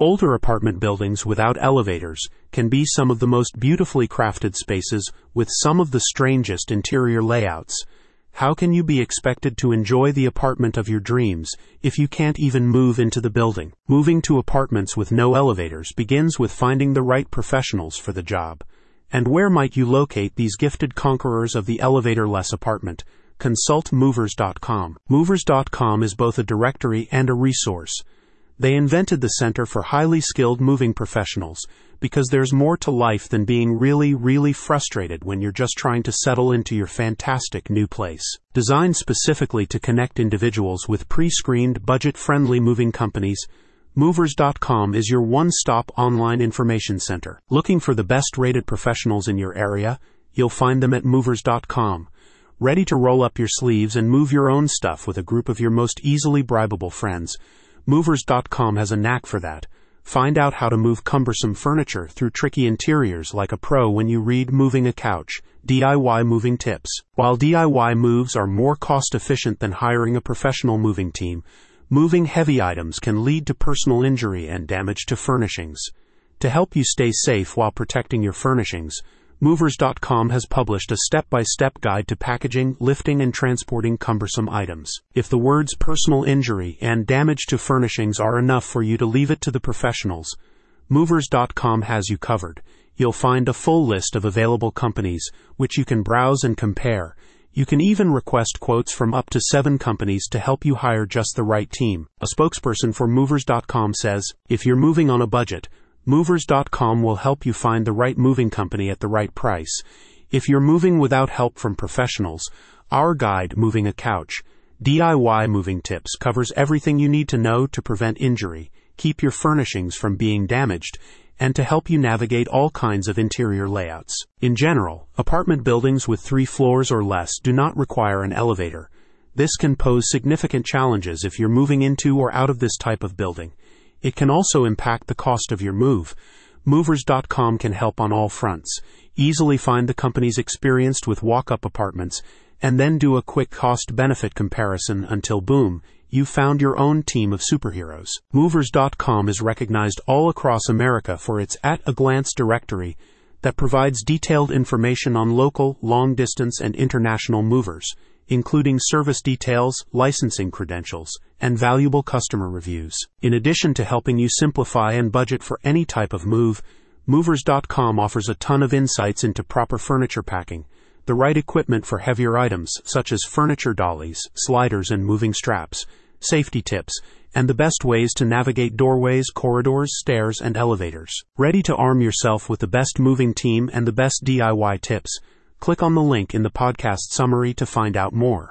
Older apartment buildings without elevators can be some of the most beautifully crafted spaces with some of the strangest interior layouts. How can you be expected to enjoy the apartment of your dreams if you can't even move into the building? Moving to apartments with no elevators begins with finding the right professionals for the job. And where might you locate these gifted conquerors of the elevator-less apartment? Consult Movers.com. Movers.com is both a directory and a resource. They invented the Center for Highly Skilled Moving Professionals because there's more to life than being really, really frustrated when you're just trying to settle into your fantastic new place. Designed specifically to connect individuals with pre-screened, budget-friendly moving companies, Movers.com is your one-stop online information center. Looking for the best-rated professionals in your area? You'll find them at Movers.com. Ready to roll up your sleeves and move your own stuff with a group of your most easily bribable friends? Movers.com has a knack for that. Find out how to move cumbersome furniture through tricky interiors like a pro when you read Moving a Couch, DIY Moving Tips. While DIY moves are more cost efficient than hiring a professional moving team, moving heavy items can lead to personal injury and damage to furnishings. To help you stay safe while protecting your furnishings, Movers.com has published a step by step guide to packaging, lifting, and transporting cumbersome items. If the words personal injury and damage to furnishings are enough for you to leave it to the professionals, Movers.com has you covered. You'll find a full list of available companies, which you can browse and compare. You can even request quotes from up to seven companies to help you hire just the right team. A spokesperson for Movers.com says, if you're moving on a budget, Movers.com will help you find the right moving company at the right price. If you're moving without help from professionals, our guide, Moving a Couch, DIY Moving Tips, covers everything you need to know to prevent injury, keep your furnishings from being damaged, and to help you navigate all kinds of interior layouts. In general, apartment buildings with three floors or less do not require an elevator. This can pose significant challenges if you're moving into or out of this type of building. It can also impact the cost of your move. Movers.com can help on all fronts. Easily find the companies experienced with walk up apartments and then do a quick cost benefit comparison until boom, you've found your own team of superheroes. Movers.com is recognized all across America for its at a glance directory that provides detailed information on local, long distance, and international movers including service details, licensing credentials, and valuable customer reviews. In addition to helping you simplify and budget for any type of move, Movers.com offers a ton of insights into proper furniture packing, the right equipment for heavier items such as furniture dollies, sliders, and moving straps, safety tips, and the best ways to navigate doorways, corridors, stairs, and elevators. Ready to arm yourself with the best moving team and the best DIY tips? Click on the link in the podcast summary to find out more.